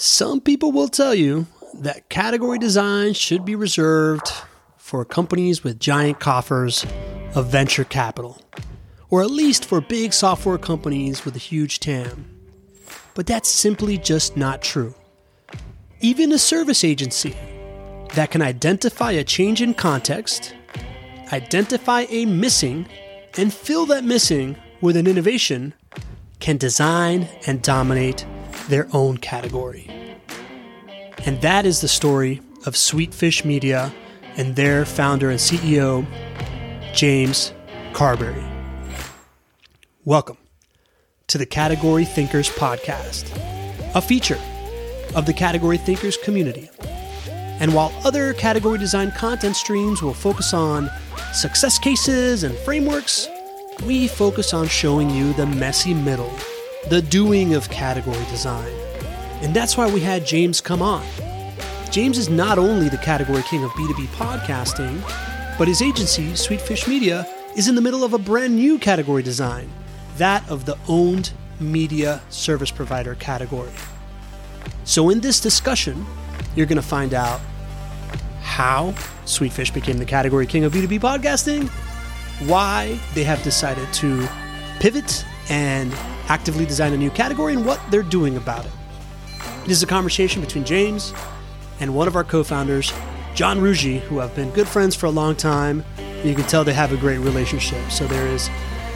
Some people will tell you that category design should be reserved for companies with giant coffers of venture capital, or at least for big software companies with a huge TAM. But that's simply just not true. Even a service agency that can identify a change in context, identify a missing, and fill that missing with an innovation can design and dominate their own category. And that is the story of Sweetfish Media and their founder and CEO, James Carbary. Welcome to the Category Thinkers Podcast, a feature of the Category Thinkers community. And while other category design content streams will focus on success cases and frameworks, we focus on showing you the messy middle, the doing of category design. And that's why we had James come on. James is not only the category king of B2B podcasting, but his agency, Sweetfish Media, is in the middle of a brand new category design, that of the owned media service provider category. So, in this discussion, you're going to find out how Sweetfish became the category king of B2B podcasting, why they have decided to pivot and actively design a new category, and what they're doing about it. It is a conversation between James and one of our co founders, John Rougeux, who have been good friends for a long time. You can tell they have a great relationship, so there is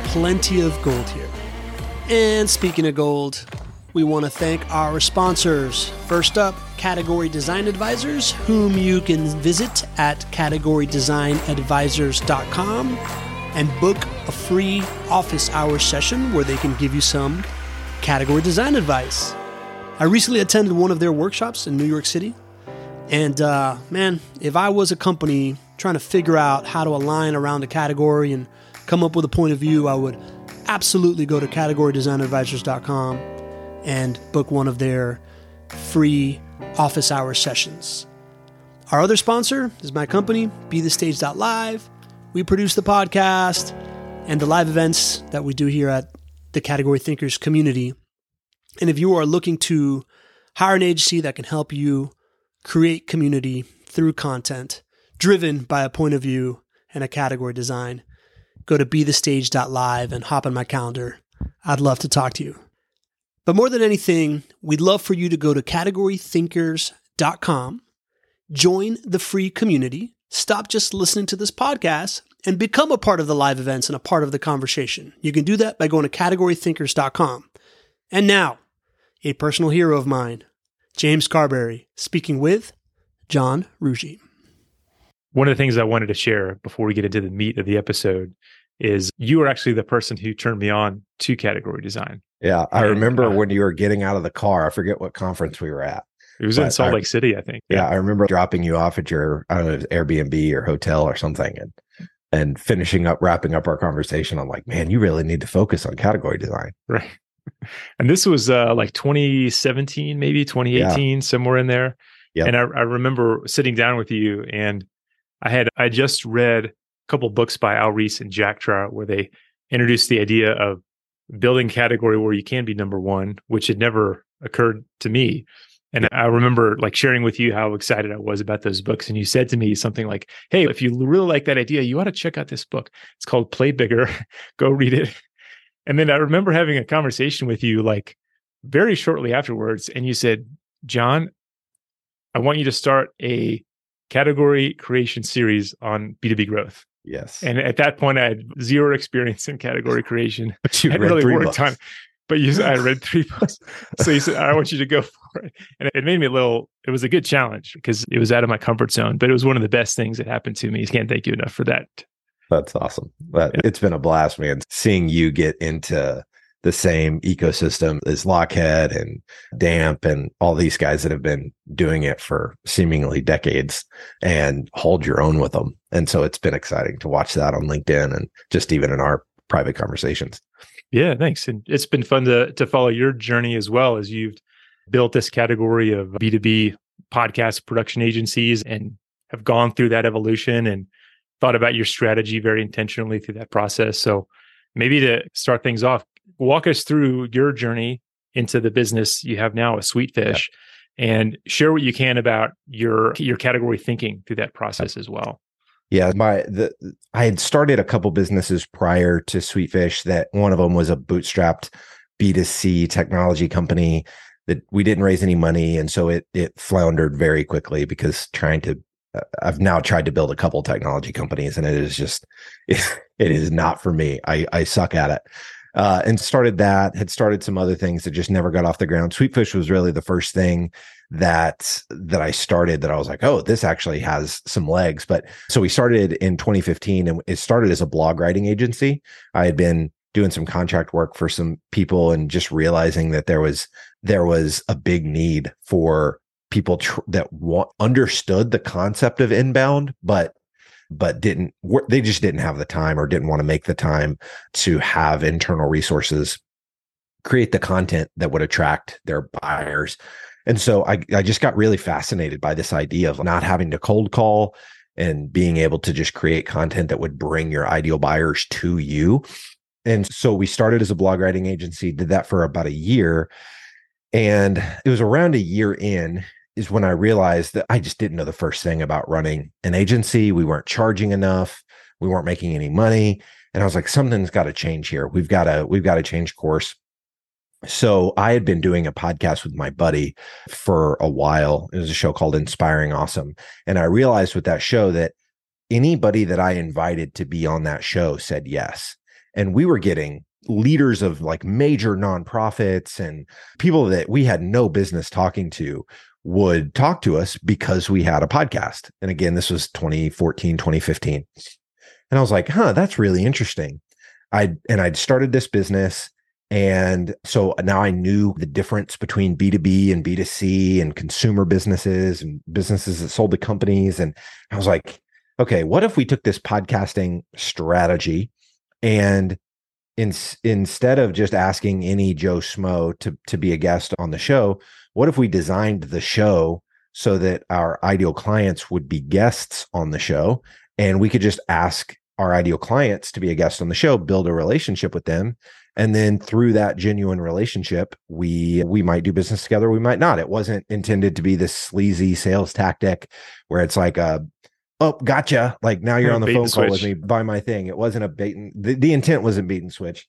plenty of gold here. And speaking of gold, we want to thank our sponsors. First up, Category Design Advisors, whom you can visit at categorydesignadvisors.com and book a free office hour session where they can give you some category design advice. I recently attended one of their workshops in New York City. And uh, man, if I was a company trying to figure out how to align around a category and come up with a point of view, I would absolutely go to categorydesignadvisors.com and book one of their free office hour sessions. Our other sponsor is my company, BeTheStage.live. We produce the podcast and the live events that we do here at the Category Thinkers community. And if you are looking to hire an agency that can help you create community through content driven by a point of view and a category design, go to bethestage.live and hop on my calendar. I'd love to talk to you. But more than anything, we'd love for you to go to categorythinkers.com, join the free community, stop just listening to this podcast, and become a part of the live events and a part of the conversation. You can do that by going to categorythinkers.com. And now, a personal hero of mine, James Carbary, speaking with John Rougeux. One of the things I wanted to share before we get into the meat of the episode is you are actually the person who turned me on to category design. Yeah, I and, remember uh, when you were getting out of the car. I forget what conference we were at. It was in Salt I, Lake City, I think. Yeah. yeah. I remember dropping you off at your I don't know Airbnb or hotel or something, and and finishing up, wrapping up our conversation. I'm like, man, you really need to focus on category design. Right. And this was uh, like 2017, maybe 2018, yeah. somewhere in there. Yeah. And I, I remember sitting down with you, and I had I just read a couple books by Al Ries and Jack Trout where they introduced the idea of building category where you can be number one, which had never occurred to me. And I remember like sharing with you how excited I was about those books. And you said to me something like, Hey, if you really like that idea, you ought to check out this book. It's called Play Bigger. Go read it. And then I remember having a conversation with you like very shortly afterwards. And you said, John, I want you to start a category creation series on B2B growth. Yes. And at that point, I had zero experience in category creation. But you I read really three worked books. on. But you, I read three books. so you said, I want you to go for it. And it made me a little, it was a good challenge because it was out of my comfort zone, but it was one of the best things that happened to me. Can't thank you enough for that. That's awesome. But yeah. It's been a blast, man, seeing you get into the same ecosystem as Lochhead and Damp and all these guys that have been doing it for seemingly decades and hold your own with them. And so it's been exciting to watch that on LinkedIn and just even in our private conversations. Yeah, thanks. And it's been fun to to follow your journey as well as you've built this category of B2B podcast production agencies and have gone through that evolution and thought about your strategy very intentionally through that process. So maybe to start things off, walk us through your journey into the business you have now with Sweetfish and share what you can about your your category thinking through that process as well. Yeah, my the I had started a couple businesses prior to Sweetfish that one of them was a bootstrapped B2C technology company that we didn't raise any money and so it it floundered very quickly because trying to uh, I've now tried to build a couple technology companies and it is just it, it is not for me. I I suck at it. Uh, and started that had started some other things that just never got off the ground. Sweetfish was really the first thing that that I started that I was like, oh, this actually has some legs. But so we started in 2015 and it started as a blog writing agency. I had been doing some contract work for some people and just realizing that there was there was a big need for people tr- that wa- understood the concept of inbound but but didn't they just didn't have the time or didn't want to make the time to have internal resources create the content that would attract their buyers and so I, I just got really fascinated by this idea of not having to cold call and being able to just create content that would bring your ideal buyers to you and so we started as a blog writing agency, did that for about a year. And it was around a year in is when I realized that I just didn't know the first thing about running an agency. We weren't charging enough. We weren't making any money. And I was like, something's got to change here. We've got to, we've got to change course. So I had been doing a podcast with my buddy for a while. It was a show called Inspiring Awesome. And I realized with that show that anybody that I invited to be on that show said yes and we were getting leaders of like major nonprofits and people that we had no business talking to would talk to us because we had a podcast. And again, this was 2014, 2015. And I was like, huh, that's really interesting. I and I'd started this business. And so now I knew the difference between B2B and B2C and consumer businesses and businesses that sold to companies. And I was like, okay, what if we took this podcasting strategy and in, instead of just asking any Joe Schmo to, to be a guest on the show, what if we designed the show so that our ideal clients would be guests on the show and we could just ask our ideal clients to be a guest on the show, build a relationship with them. And then through that genuine relationship, we we might do business together, we might not. It wasn't intended to be this sleazy sales tactic where it's like a oh, gotcha. Like now you're on the phone call with me. Buy my thing. It wasn't a bait. And, the, the intent wasn't bait and switch.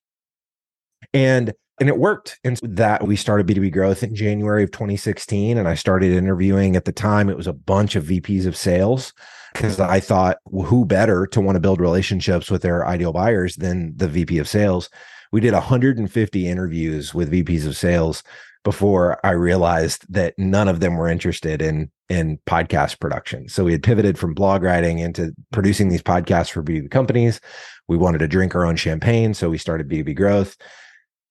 And and it worked. And so that we started B2B growth in January of 2016. And I started interviewing at the time, it was a bunch of VPs of sales because I thought, well, who better to want to build relationships with their ideal buyers than the VP of sales? We did 150 interviews with VPs of sales before I realized that none of them were interested in in podcast production. So we had pivoted from blog writing into producing these podcasts for B2B companies. We wanted to drink our own champagne, so we started B2B Growth.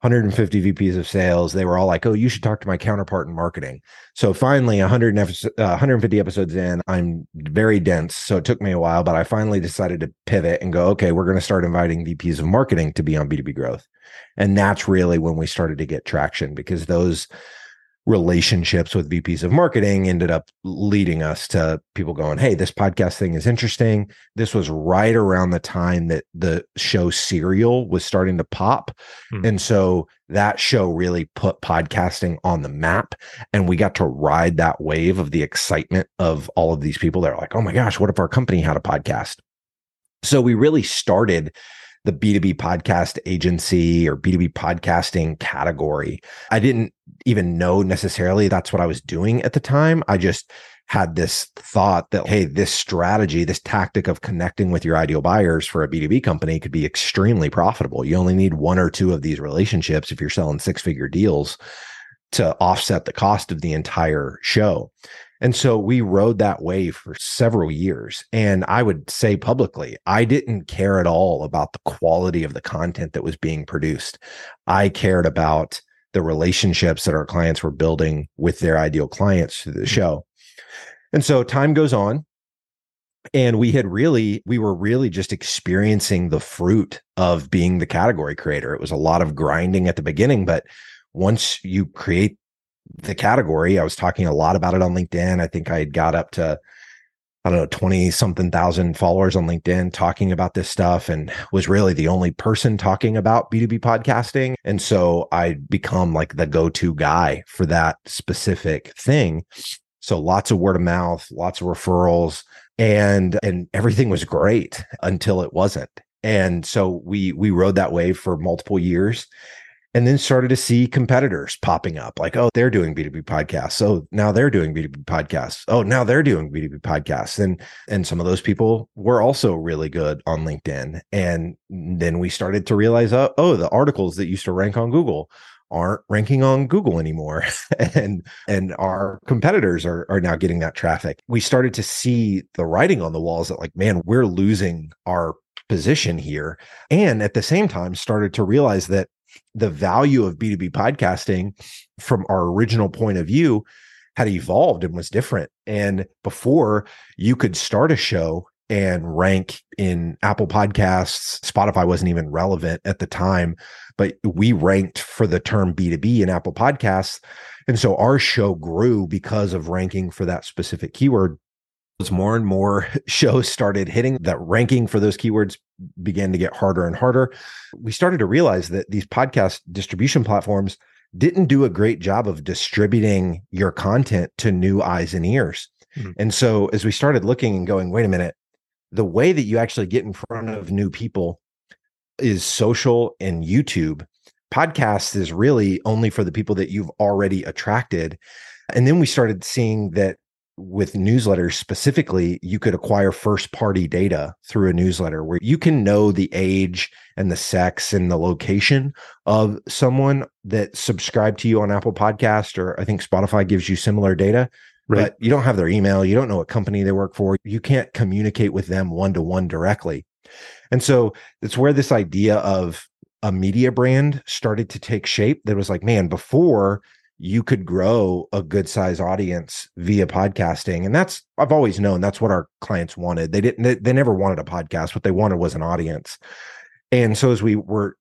150 VPs of sales. They were all like, "Oh, you should talk to my counterpart in marketing." So finally, 100 uh, 150 episodes in, I'm very dense, so it took me a while, but I finally decided to pivot and go, "Okay, we're going to start inviting VPs of marketing to be on B2B Growth." And that's really when we started to get traction because those relationships with VPs of marketing ended up leading us to people going, Hey, this podcast thing is interesting. This was right around the time that the show Serial was starting to pop. Mm. And so that show really put podcasting on the map. And we got to ride that wave of the excitement of all of these people that are like, Oh my gosh, what if our company had a podcast? So we really started the B2B podcast agency or B2B podcasting category. I didn't even know necessarily that's what I was doing at the time. I just had this thought that, hey, this strategy, this tactic of connecting with your ideal buyers for a B2B company could be extremely profitable. You only need one or two of these relationships if you're selling six figure deals to offset the cost of the entire show. And so we rode that wave for several years. And I would say publicly, I didn't care at all about the quality of the content that was being produced. I cared about the relationships that our clients were building with their ideal clients through the mm-hmm. show. And so time goes on. And we had really, we were really just experiencing the fruit of being the category creator. It was a lot of grinding at the beginning, but once you create the category. I was talking a lot about it on LinkedIn. I think I had got up to I don't know, 20 something thousand followers on LinkedIn talking about this stuff and was really the only person talking about B2B podcasting. And so I become like the go to guy for that specific thing. So lots of word of mouth, lots of referrals and and everything was great until it wasn't. And so we we rode that wave for multiple years and then started to see competitors popping up like oh they're doing b2b podcasts. So now they're doing b2b podcasts. Oh now they're doing b2b podcasts. And and some of those people were also really good on linkedin. And then we started to realize oh, oh the articles that used to rank on google aren't ranking on Google anymore. And and our competitors are are now getting that traffic. We started to see the writing on the walls that like man we're losing our position here. And at the same time started to realize that the value of B2B podcasting from our original point of view had evolved and was different. And before you could start a show and rank in Apple Podcasts, Spotify wasn't even relevant at the time, but we ranked for the term B2B in Apple Podcasts. And so our show grew because of ranking for that specific keyword more and more shows started hitting that ranking for those keywords began to get harder and harder we started to realize that these podcast distribution platforms didn't do a great job of distributing your content to new eyes and ears. Mm-hmm. and so as we started looking and going wait a minute the way that you actually get in front of new people is social and youtube. Podcast is really only for the people that you've already attracted. And then we started seeing that with newsletters specifically, you could acquire first party data through a newsletter where you can know the age and the sex and the location of someone that subscribed to you on Apple Podcast or I think Spotify gives you similar data. Right. But you don't have their email, you don't know what company they work for, you can't communicate with them one to one directly. And so it's where this idea of a media brand started to take shape that was like, man, before you could grow a good size audience via podcasting. And that's i've always known that's what our clients wanted. They didn't they, they never wanted a podcast. What they wanted was an audience. And so as we were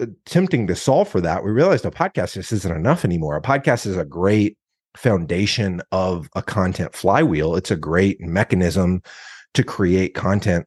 uh, attempting to solve for that we realized a podcast just isn't enough anymore. A podcast is a great foundation of a content flywheel. It's a great mechanism to create content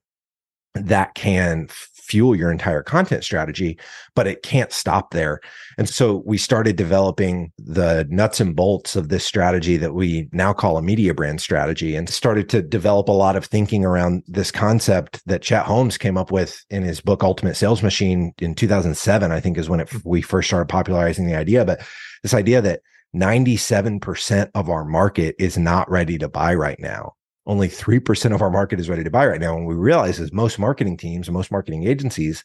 that can fuel your entire content strategy, but it can't stop there. And so we started developing the nuts and bolts of this strategy that we now call a media brand strategy and started to develop a lot of thinking around this concept that Chet Holmes came up with in his book Ultimate Sales Machine in 2007, I think is when it, hmm. we first started popularizing the idea. But this idea that 97% of our market is not ready to buy right now only 3% of our market is ready to buy right now. And we realize is most marketing teams and most marketing agencies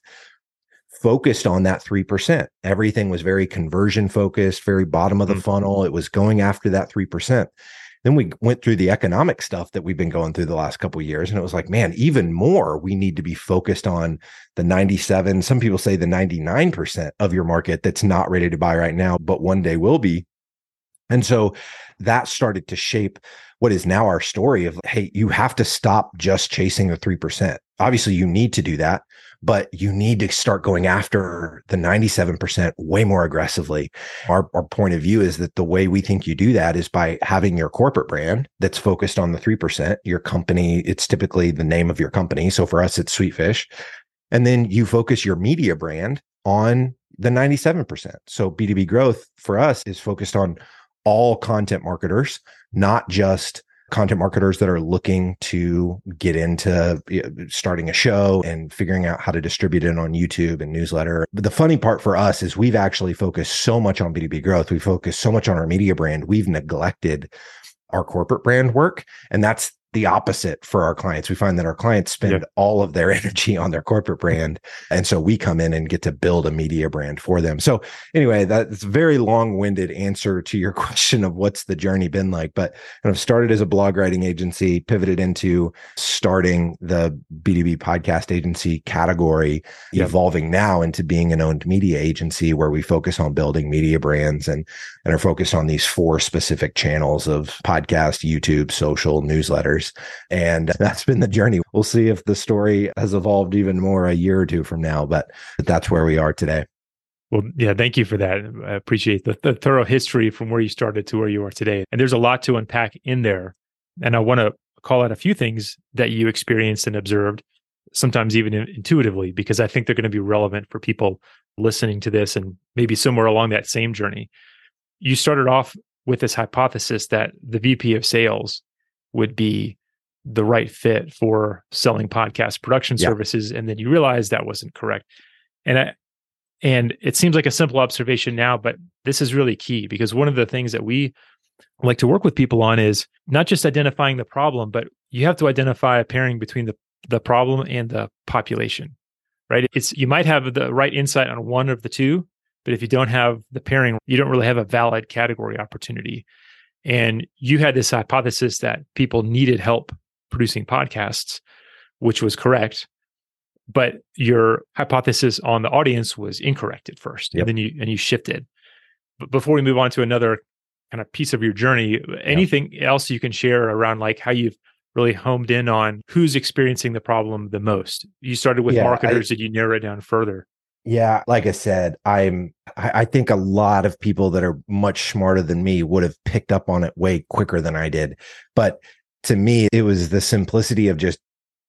focused on that 3%. Everything was very conversion focused, very bottom of the mm-hmm. funnel. It was going after that 3%. Then we went through the economic stuff that we've been going through the last couple years and it was like, man, even more we need to be focused on the 97, some people say the 99% of your market that's not ready to buy right now, but one day will be. And so that started to shape what is now our story of hey you have to stop just chasing the 3% obviously you need to do that but you need to start going after the 97% way more aggressively. Our, our point of view is that the way we think you do that is by having your corporate brand that's focused on the 3% your company it's typically the name of your company so for us it's sweetfish and then you focus your media brand on the 97% so b2b growth for us is focused on all content marketers, not just content marketers that are looking to get into starting a show and figuring out how to distribute it on YouTube and newsletter. But the funny part for us is we've actually focused so much on B2B growth. We focus so much on our media brand. We've neglected our corporate brand work. And that's the opposite for our clients. We find that our clients spend yep. all of their energy on their corporate brand. And so we come in and get to build a media brand for them. So anyway, that's a very long-winded answer to your question of what's the journey been like. But kind of started as a blog writing agency, pivoted into starting the B2B podcast agency category, yep. evolving now into being an owned media agency where we focus on building media brands and, and are focused on these four specific channels of podcast, YouTube, social, newsletters and that's been the journey. We'll see if the story has evolved even more a year or two from now, but that's where we are today. Well, yeah, thank you for that. I appreciate the, the thorough history from where you started to where you are today. And there's a lot to unpack in there. And I want to call out a few things that you experienced and observed, sometimes even intuitively, because I think they're going to be relevant for people listening to this and maybe somewhere along that same journey. You started off with this hypothesis that the VP of sales would be the right fit for selling podcast production yeah. services and then you realized that wasn't correct and I, and it seems like a simple observation now but this is really key because one of the things that we like to work with people on is not just identifying the problem but you have to identify a pairing between the the problem and the population right it's you might have the right insight on one of the two but if you don't have the pairing you don't really have a valid category opportunity and you had this hypothesis that people needed help producing podcasts, which was correct. But your hypothesis on the audience was incorrect at first. Yep. And then you and you shifted. But before we move on to another kind of piece of your journey, anything yep. else you can share around like how you've really homed in on who's experiencing the problem the most? You started with yeah, marketers, I, did you narrow it down further? Yeah, like I said, I'm I, I think a lot of people that are much smarter than me would have picked up on it way quicker than I did. But to me, it was the simplicity of just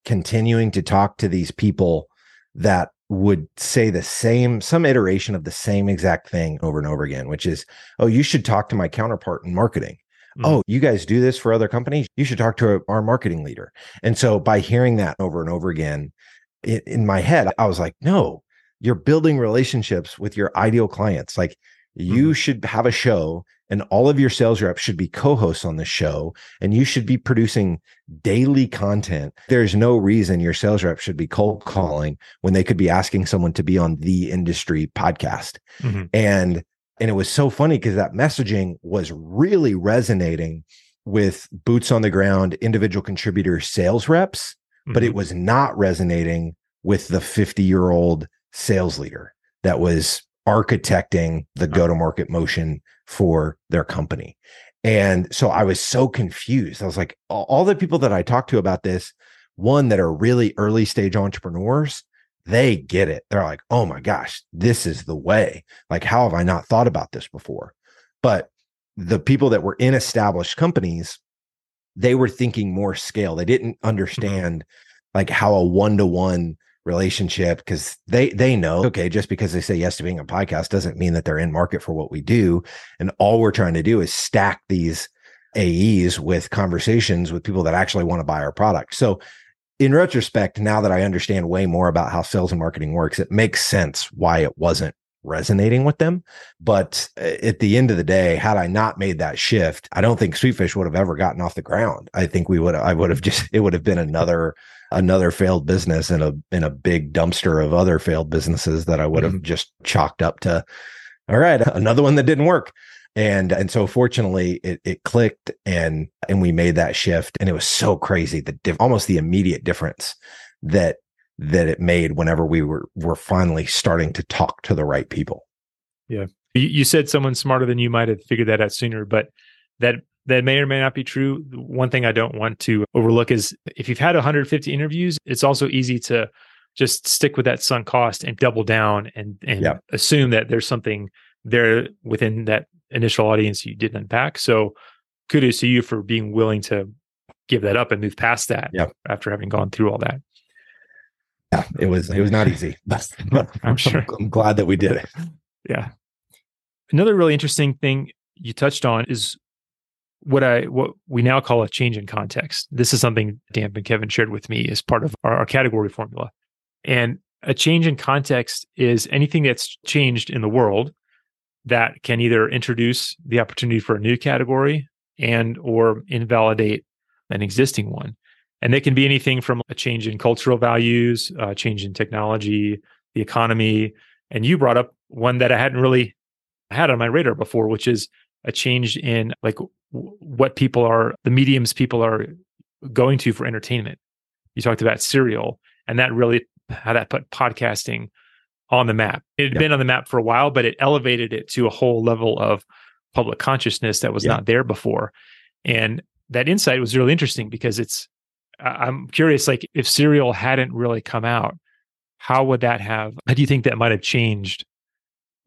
continuing to talk to these people that would say the same, some iteration of the same exact thing over and over again, which is, oh, you should talk to my counterpart in marketing. Mm-hmm. Oh, you guys do this for other companies? You should talk to our marketing leader. And so by hearing that over and over again, in my head, I was like, no, you're building relationships with your ideal clients. Like you mm-hmm. should have a show and all of your sales reps should be co-hosts on the show and you should be producing daily content there's no reason your sales rep should be cold calling when they could be asking someone to be on the industry podcast mm-hmm. and and it was so funny because that messaging was really resonating with boots on the ground individual contributor sales reps mm-hmm. but it mm-hmm. was not resonating with the 50 year old sales leader that was architecting the go to market motion for their company. And so I was so confused. I was like, all the people that I talked to about this, one that are really early stage entrepreneurs, they get it. They're like, oh my gosh, this is the way. Like, how have I not thought about this before? But the people that were in established companies, they were thinking more scale. They didn't mm-hmm. understand like how a one to one relationship because they they know okay just because they say yes to being a podcast doesn't mean that they're in market for what we do. And all we're trying to do is stack these AEs with conversations with people that actually want to buy our product. So in retrospect now that I understand way more about how sales and marketing works it makes sense why it wasn't resonating with them. But uh, at the end of the day had I not made that shift I don't think Sweetfish would have ever gotten off the ground. I think we would I would have just it would have been another another failed business in a in a big dumpster of other failed businesses that I would have mm-hmm. just chalked up to all right, another one that didn't work. And and so fortunately it it clicked and and we made that shift and it was so crazy the diff- almost the immediate difference that that it made whenever we were were finally starting to talk to the right people. Yeah. You, you said someone smarter than you might have figured that out sooner, but that that may or may not be true. One thing I don't want to overlook is if you've had 150 interviews, it's also easy to just stick with that sunk cost and double down and and yeah. assume that there's something there within that initial audience you didn't unpack. So kudos to you for being willing to give that up and move past that yeah. after having gone through all that. Yeah, it was it was not easy, but, I'm sure I'm glad that we did it. Yeah. Another really interesting thing you touched on is what I what we now call a change in context. This is something Dan and Kevin shared with me as part of our, our category formula. And a change in context is anything that's changed in the world that can either introduce the opportunity for a new category and or invalidate an existing one. And they can be anything from a change in cultural values, a change in technology, the economy. And you brought up one that I hadn't really had on my radar before, which is a change in like what people are the mediums people are going to for entertainment. You talked about serial and that really how that put podcasting on the map. It had been on the map for a while but it elevated it to a whole level of public consciousness that was not there before. And that insight was really interesting because it's i'm curious like if serial hadn't really come out how would that have how do you think that might have changed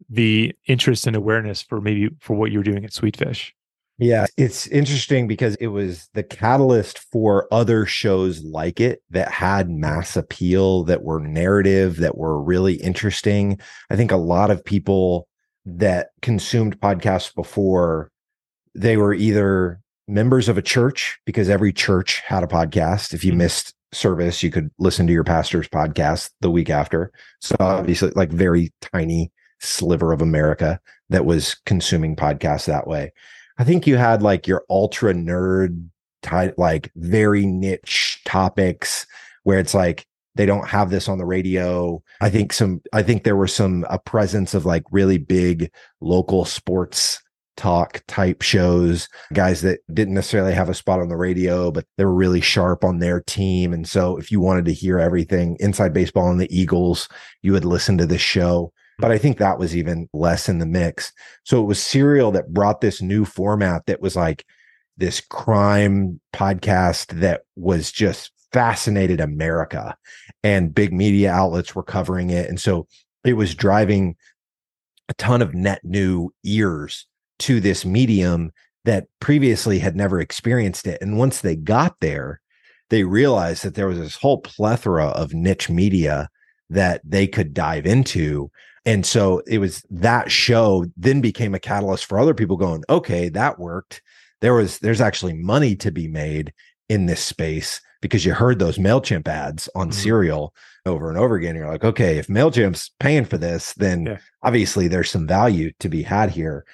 the interest and awareness for maybe for what you're doing at Sweetfish? Yeah, it's interesting because it was the catalyst for other shows like it that had mass appeal, that were narrative, that were really interesting. I think a lot of people that consumed podcasts before, they were either members of a church because every church had a podcast. If you mm-hmm. missed service, you could listen to your pastor's podcast the week after. So obviously, like very tiny sliver of America that was consuming podcasts that way. I think you had like your ultra nerd type, like very niche topics where it's like they don't have this on the radio. I think some, I think there were some, a presence of like really big local sports talk type shows, guys that didn't necessarily have a spot on the radio, but they were really sharp on their team. And so if you wanted to hear everything inside baseball and the Eagles, you would listen to this show but I think that was even less in the mix. So it was Serial that brought this new format that was like this crime podcast that was just fascinated America and big media outlets were covering it. And so it was driving a ton of net new ears to this medium that previously had never experienced it. And once they got there, they realized that there was this whole plethora of niche media that they could dive into and so it was that show then became a catalyst for other people going, okay, that worked. There was there's actually money to be made in this space because you heard those MailChimp ads on mm-hmm. Serial over and over again. You're like, okay, if MailChimp's paying for this, then yeah. obviously there's some value to be had here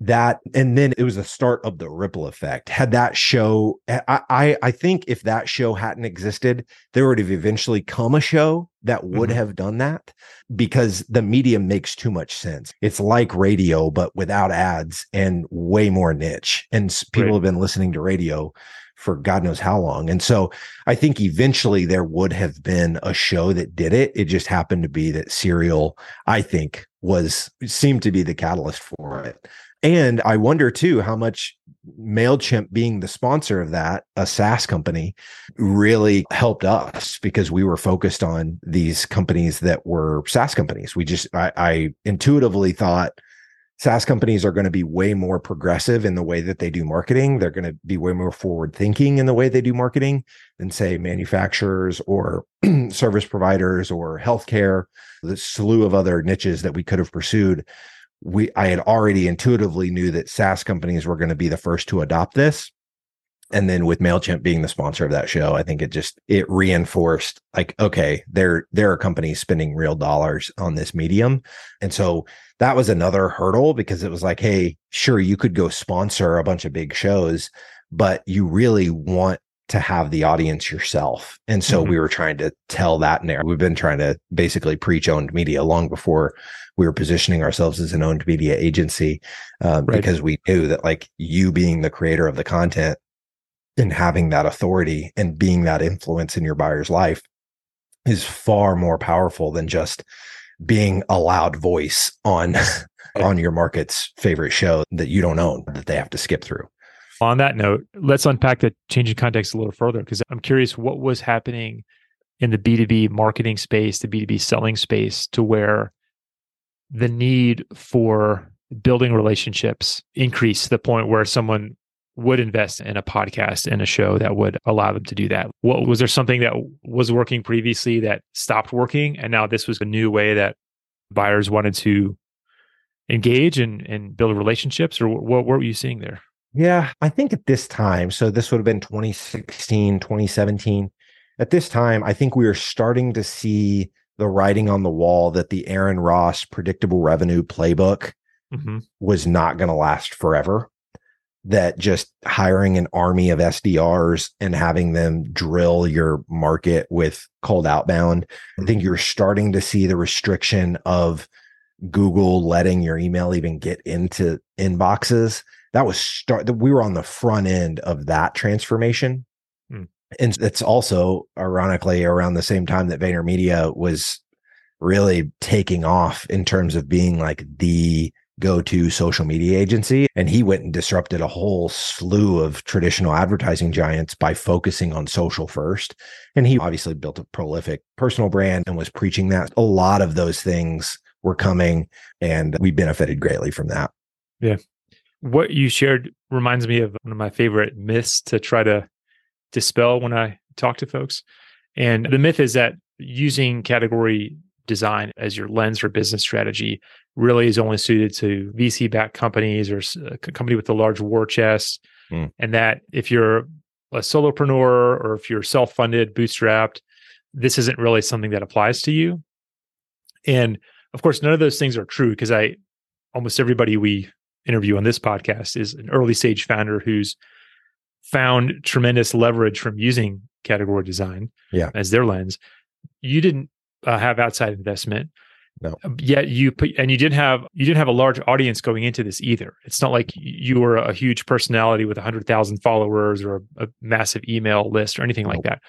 that and then it was the start of the ripple effect had that show I, I i think if that show hadn't existed there would have eventually come a show that would mm-hmm. have done that because the medium makes too much sense it's like radio but without ads and way more niche and people right. have been listening to radio for God knows how long. And so I think eventually there would have been a show that did it. It just happened to be that Serial, I think, was seemed to be the catalyst for it. And I wonder too how much MailChimp being the sponsor of that, a SaaS company, really helped us because we were focused on these companies that were SaaS companies. We just, I, I intuitively thought SaaS companies are going to be way more progressive in the way that they do marketing. They're going to be way more forward thinking in the way they do marketing than, say, manufacturers or service providers or healthcare, the slew of other niches that we could have pursued we I had already intuitively knew that SaaS companies were going to be the first to adopt this. And then with MailChimp being the sponsor of that show, I think it just it reinforced like, okay, there there are companies spending real dollars on this medium. And so that was another hurdle because it was like, hey, sure, you could go sponsor a bunch of big shows, but you really want to have the audience yourself. And so mm-hmm. we were trying to tell that narrative. We've been trying to basically preach owned media long before we were positioning ourselves as an owned media agency um, right. because we knew that like you being the creator of the content and having that authority and being that influence in your buyer's life is far more powerful than just being a loud voice on on your market's favorite show that you don't own that they have to skip through on that note, let's unpack the changing context a little further because I'm curious what was happening in the B2B marketing space, the B2B selling space, to where the need for building relationships increased to the point where someone would invest in a podcast and a show that would allow them to do that. What was there something that was working previously that stopped working and now this was a new way that buyers wanted to engage and, and build relationships or what, what were you seeing there? Yeah, I think at this time, so this would have been 2016, 2017. At this time, I think we were starting to see the writing on the wall that the Aaron Ross predictable revenue playbook mm-hmm. was not going to last forever. That just hiring an army of SDRs and having them drill your market with cold outbound. I think you're starting to see the restriction of Google letting your email even get into inboxes that was start we were on the front end of that transformation. Hmm. and it's also ironically around the same time that VaynerMedia was really taking off in terms of being like the go-to social media agency. And he went and disrupted a whole slew of traditional advertising giants by focusing on social first. And he obviously built a prolific personal brand and was preaching that. A lot of those things were coming and we benefited greatly from that. Yeah what you shared reminds me of one of my favorite myths to try to dispel when I talk to folks. And the myth is that using category design as your lens for business strategy really is only suited to VC backed companies or a company with a large war chest. Mm. And that if you're a solopreneur or if you're self funded, bootstrapped, this isn't really something that applies to you. And of course, none of those things are true because I almost everybody we interview on this podcast is an early stage founder who's found tremendous leverage from using category design yeah. as their lens. You didn't uh, have outside investment. No. Yet you put, and you didn't have you didn't have a large audience going into this either. It's not like you were a huge personality with a hundred thousand followers or a, a, massive email list or anything like that.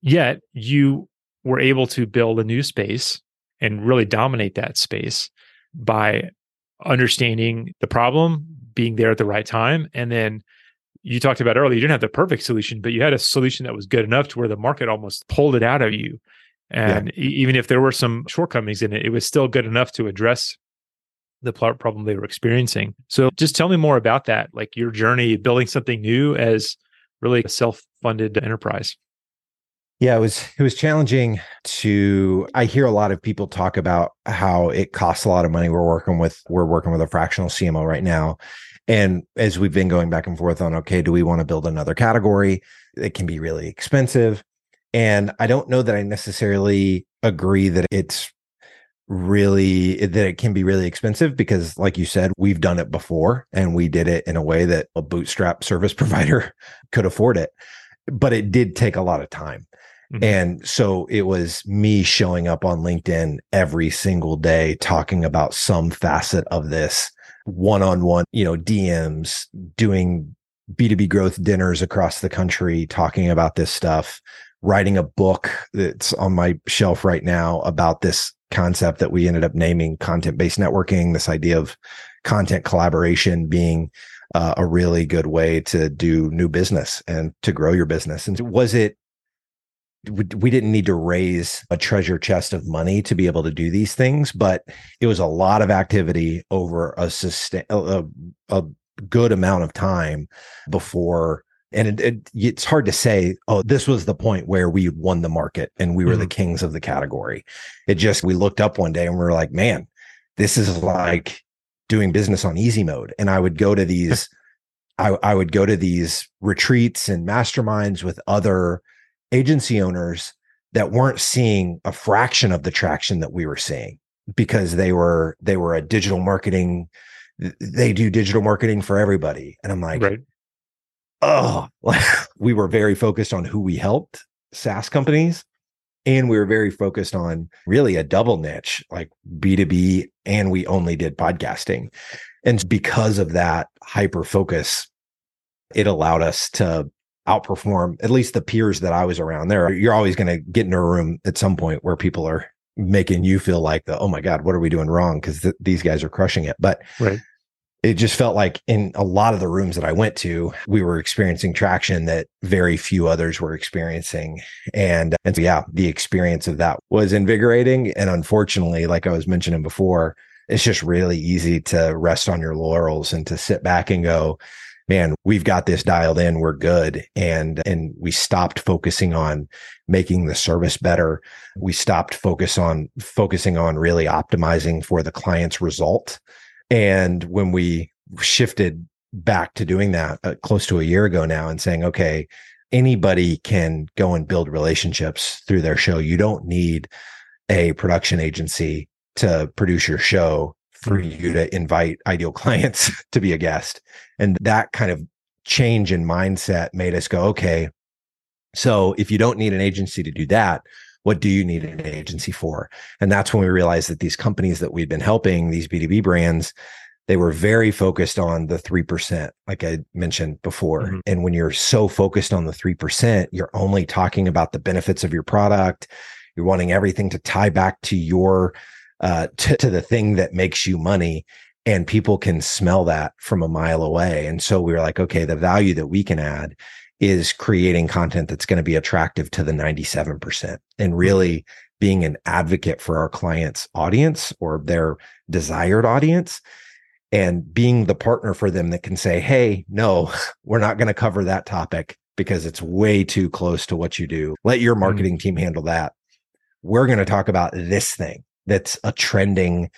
Yet you were able to build a new space and really dominate that space by understanding the problem, being there at the right time, and then you talked about earlier, you didn't have the perfect solution, but you had a solution that was good enough to where the market almost pulled it out of you. And yeah. even if there were some shortcomings in it, it was still good enough to address the problem they were experiencing. So just tell me more about that, like your journey building something new as really a self-funded enterprise. Yeah, it was it was challenging to I hear a lot of people talk about how it costs a lot of money. We're working with we're working with a fractional CMO right now. And as we've been going back and forth on okay, do we want to build another category? It can be really expensive. And I don't know that I necessarily agree that it's really that it can be really expensive because like you said we've done it before and we did it in a way that a bootstrap service provider could afford it but it did take a lot of time Mm-hmm. And so it was me showing up on LinkedIn every single day talking about some facet of this one on one, you know, DMs, doing B2B growth dinners across the country, talking about this stuff, writing a book that's on my shelf right now about this concept that we ended up naming content based networking, this idea of content collaboration being uh, a really good way to do new business and to grow your business. And was it we didn't need to raise a treasure chest of money to be able to do these things, but it was a lot of activity over a sustain a, a good amount of time before. And it, it, it's hard to say, oh, this was the point where we won the market and we were mm-hmm. the kings of the category. It just, we looked up one day and we were like, man, this is like doing business on easy mode. And I would go to these, I, I would go to these retreats and masterminds with other agency owners that weren't seeing a fraction of the traction that we were seeing because they were they were a digital marketing they do digital marketing for everybody. And i'm like right. oh like we were very focused on who we helped saas companies and we were very focused on really a double niche like b2b and we only did podcasting. And because of that hyper focus it allowed us to outperform at least the peers that I was around there. You're always going to get in a room at some point where people are making you feel like the, oh my God, what are we doing wrong? Because th- these guys are crushing it. But right. it just felt like in a lot of the rooms that I went to, we were experiencing traction that very few others were experiencing. And, and so, yeah, the experience of that was invigorating. And unfortunately, like I was mentioning before, it's just really easy to rest on your laurels and to sit back and go, man, we've got this dialed in. We're good. And, and we stopped focusing on making the service better. We stopped focus on focusing on really optimizing for the client's result. And when we shifted back to doing that uh, close to a year ago now and saying, okay, anybody can go and build relationships through their show. You don't need a production agency to produce your show for you to invite ideal clients to be a guest. And that kind of change in mindset made us go, okay, so if you don't need an agency to do that, what do you need an agency for? And that's when we realized that these companies that we'd been helping, these B2B brands, they were very focused on the 3%, like I mentioned before. Mm-hmm. And when you're so focused on the 3%, you're only talking about the benefits of your product. You're wanting everything to tie back to your uh, to, to the thing that makes you money and people can smell that from a mile away. And so we were like, okay, the value that we can add is creating content that's going to be attractive to the 97% and really being an advocate for our clients' audience or their desired audience. and being the partner for them that can say, Hey, no, we're not going to cover that topic because it's way too close to what you do. Let your mm-hmm. marketing mm-hmm. team handle that. We're going to talk about this thing that's a trending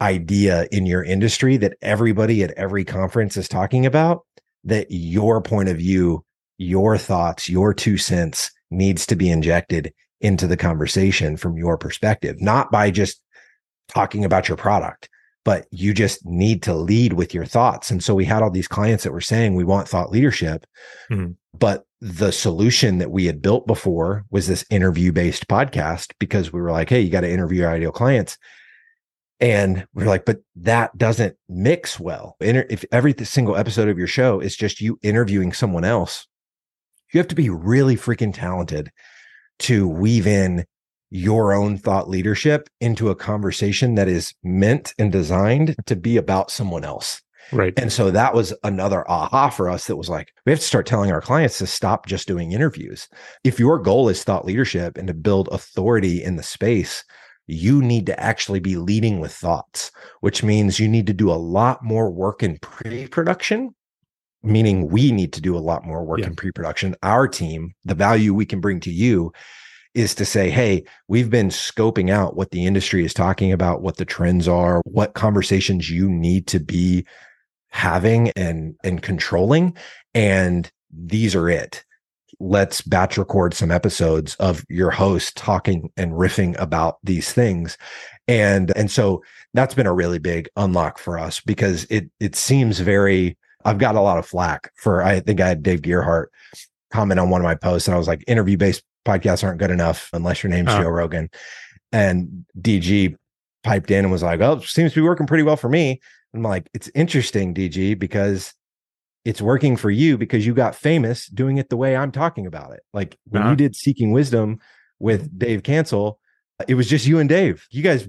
idea in your industry that everybody at every conference is talking about that your point of view, your thoughts, your two cents needs to be injected into the conversation from your perspective, not by just talking about your product, but you just need to lead with your thoughts. And so we had all these clients that were saying we want thought leadership, mm-hmm. but the solution that we had built before was this interview based podcast because we were like, Hey, you got to interview your ideal clients. And we're like, but that doesn't mix well. If every single episode of your show is just you interviewing someone else, you have to be really freaking talented to weave in your own thought leadership into a conversation that is meant and designed to be about someone else. Right. And so that was another aha for us that was like, we have to start telling our clients to stop just doing interviews. If your goal is thought leadership and to build authority in the space, you need to actually be leading with thoughts, which means you need to do a lot more work in pre production meaning we need to do a lot more work yeah. in pre-production our team the value we can bring to you is to say hey we've been scoping out what the industry is talking about what the trends are what conversations you need to be having and and controlling and these are it let's batch record some episodes of your host talking and riffing about these things and and so that's been a really big unlock for us because it it seems very I've got a lot of flack for, I think I had Dave Gerhardt comment on one of my posts and I was like, interview based podcasts aren't good enough unless your name's Joe Rogan. And DG piped in and was like, oh, seems to be working pretty well for me. I'm like, it's interesting, DG, because it's working for you because you got famous doing it the way I'm talking about it. Like when uh-huh. you did Seeking Wisdom with Dave Cancel, it was just you and Dave. You guys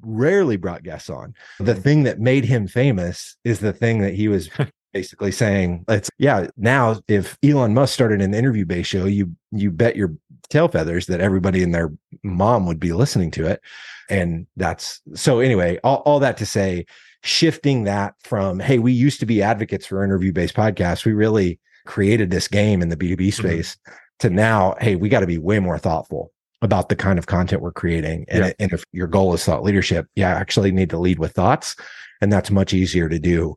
rarely brought guests on. The mm-hmm. thing that made him famous is the thing that he was basically saying it's yeah now if elon musk started an interview based show you you bet your tail feathers that everybody and their mom would be listening to it and that's so anyway all, all that to say shifting that from hey we used to be advocates for interview based podcasts we really created this game in the b2b mm-hmm. space mm-hmm. to now hey we got to be way more thoughtful about the kind of content we're creating and, yeah. and if your goal is thought leadership you actually need to lead with thoughts and that's much easier to do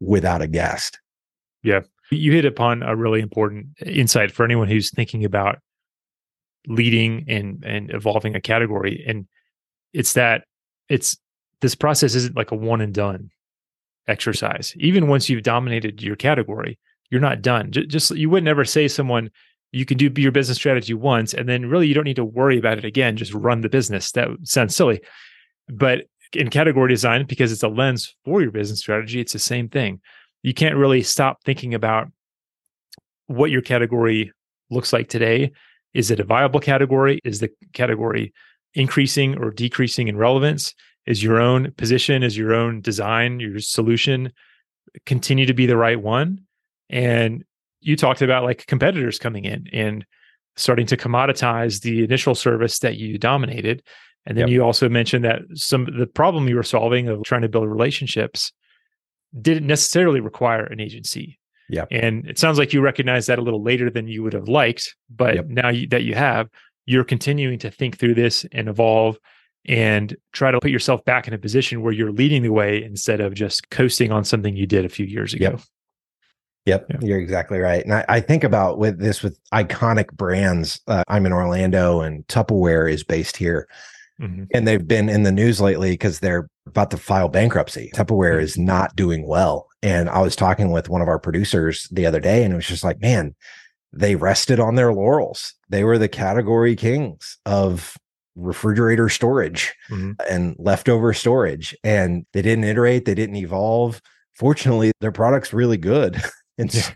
without a guest. Yeah. You hit upon a really important insight for anyone who's thinking about leading and and evolving a category and it's that it's this process isn't like a one and done exercise. Even once you've dominated your category, you're not done. Just, just you would never say someone you can do your business strategy once and then really you don't need to worry about it again. Just run the business. That sounds silly. But in category design because it's a lens for your business strategy it's the same thing you can't really stop thinking about what your category looks like today is it a viable category is the category increasing or decreasing in relevance is your own position is your own design your solution continue to be the right one and you talked about like competitors coming in and starting to commoditize the initial service that you dominated and then yep. you also mentioned that some the problem you were solving of trying to build relationships didn't necessarily require an agency. Yeah. And it sounds like you recognize that a little later than you would have liked, but yep. now you, that you have, you're continuing to think through this and evolve and try to put yourself back in a position where you're leading the way instead of just coasting on something you did a few years ago. Yep. Yep, yeah. you're exactly right. And I, I, think about with this with iconic brands. Uh, I'm in Orlando, and Tupperware is based here. Mm-hmm. And they've been in the news lately because they're about to file bankruptcy. Tupperware mm-hmm. is not doing well. And I was talking with one of our producers the other day, and it was just like, man, they rested on their laurels. They were the category kings of refrigerator storage mm-hmm. and leftover storage. And they didn't iterate, they didn't evolve. Fortunately, their product's really good. And so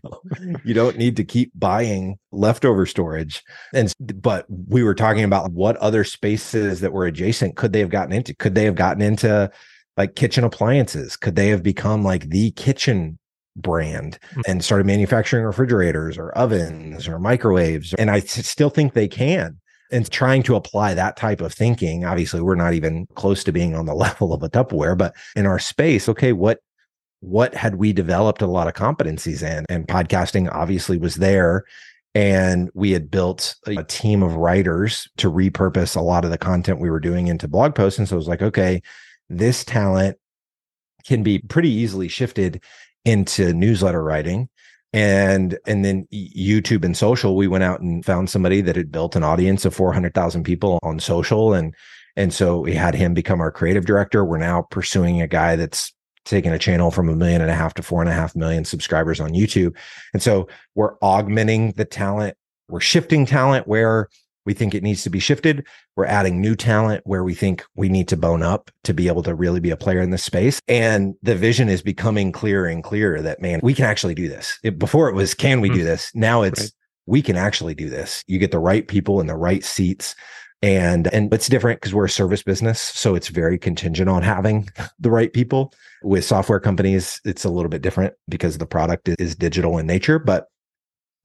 you don't need to keep buying leftover storage. And but we were talking about what other spaces that were adjacent could they have gotten into? Could they have gotten into like kitchen appliances? Could they have become like the kitchen brand mm. and started manufacturing refrigerators or ovens or microwaves? And I still think they can. And trying to apply that type of thinking, obviously, we're not even close to being on the level of a Tupperware, but in our space, okay, what what had we developed a lot of competencies in? And podcasting obviously was there. And we had built a team of writers to repurpose a lot of the content we were doing into blog posts. And so it was like, okay, this talent can be pretty easily shifted into newsletter writing and and then youtube and social we went out and found somebody that had built an audience of 400000 people on social. And and so we had him become our creative director. We're now pursuing a guy that's taking a channel from a million and a half to four and a half million subscribers on youtube. And so we're augmenting the talent. We're shifting talent where we think it needs to be shifted. We're adding new talent where we think we need to bone up to be able to really be a player in this space. And the vision is becoming clearer and clearer that, man, we can actually do this. It, before it was, can we do mm-hmm. this? Now it's, right. we can actually do this. You get the right people in the right seats. And, and it's different because we're a service business. So it's very contingent on having the right people. With software companies, it's a little bit different because the product is digital in nature, but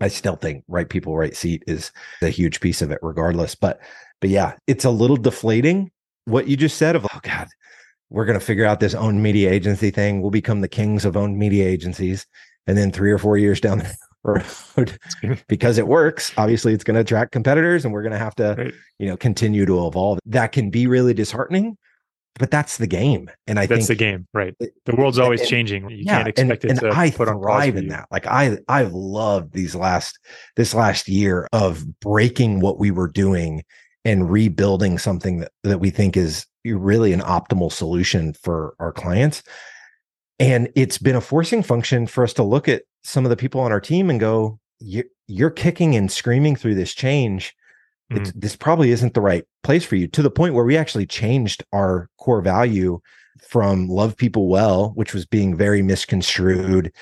I still think right people, right seat is a huge piece of it, regardless. But but yeah, it's a little deflating what you just said of oh God, we're gonna figure out this owned media agency thing. We'll become the kings of owned media agencies. And then three or four years down the road, because it works, obviously it's gonna attract competitors and we're gonna have to, right. you know, continue to evolve. That can be really disheartening but that's the game. And I think that's the game, right? The world's always and, changing. You yeah, can't expect and, it and to I put on thrive in that. Like I, I've loved these last, this last year of breaking what we were doing and rebuilding something that, that we think is really an optimal solution for our clients. And it's been a forcing function for us to look at some of the people on our team and go, you're kicking and screaming through this change mm. this probably isn't the right place for you to the point where we actually changed our core value from love people well, which was being very misconstrued.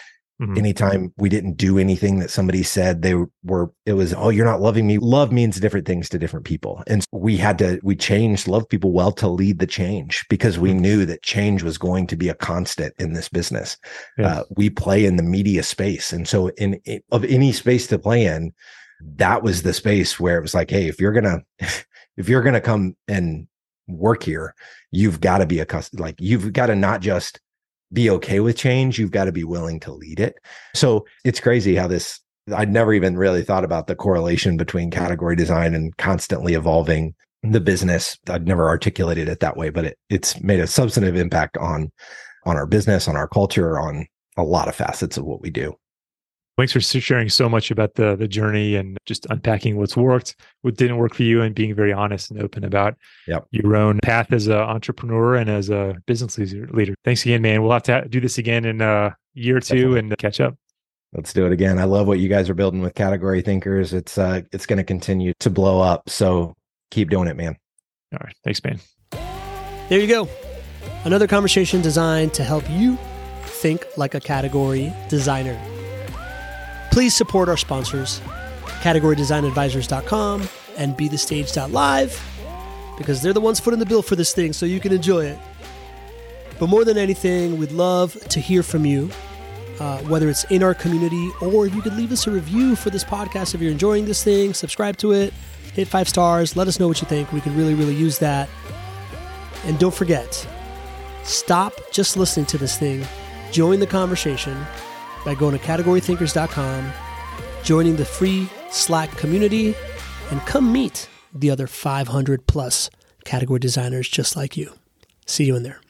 Mm-hmm. Anytime we didn't do anything that somebody said they were, it was, oh, you're not loving me. Love means different things to different people. And we had to, we changed love people well to lead the change because we mm-hmm. knew that change was going to be a constant in this business. Uh, we play in the media space. And so in, in, of any space to play in, that was the space where it was like, hey, if you're gonna if you're gonna come and work here, you've got to be a like you've got to not just be okay with change, you've got to be willing to lead it. So it's crazy how this I'd never even really thought about the correlation between category design and constantly evolving the business. I'd never articulated it that way, but it, it's made a substantive impact on on our business, on our culture, on a lot of facets of what we do. Thanks for sharing so much about the the journey and just unpacking what's worked, what didn't work for you, and being very honest and open about yep. your own path as an entrepreneur and as a business leader. Thanks again, man. We'll have to do this again in a year or two Definitely. and catch up. Let's do it again. I love what you guys are building with category thinkers. It's uh it's going to continue to blow up. So keep doing it, man. All right. Thanks, man. There you go. Another conversation designed to help you think like a category designer. Please support our sponsors, categorydesignadvisors.com and bethestage.live, because they're the ones footing the bill for this thing so you can enjoy it. But more than anything, we'd love to hear from you, uh, whether it's in our community or you could leave us a review for this podcast if you're enjoying this thing, subscribe to it, hit five stars, let us know what you think. We could really, really use that. And don't forget, stop just listening to this thing, join the conversation by going to categorythinkers.com, joining the free Slack community, and come meet the other 500 plus category designers just like you. See you in there.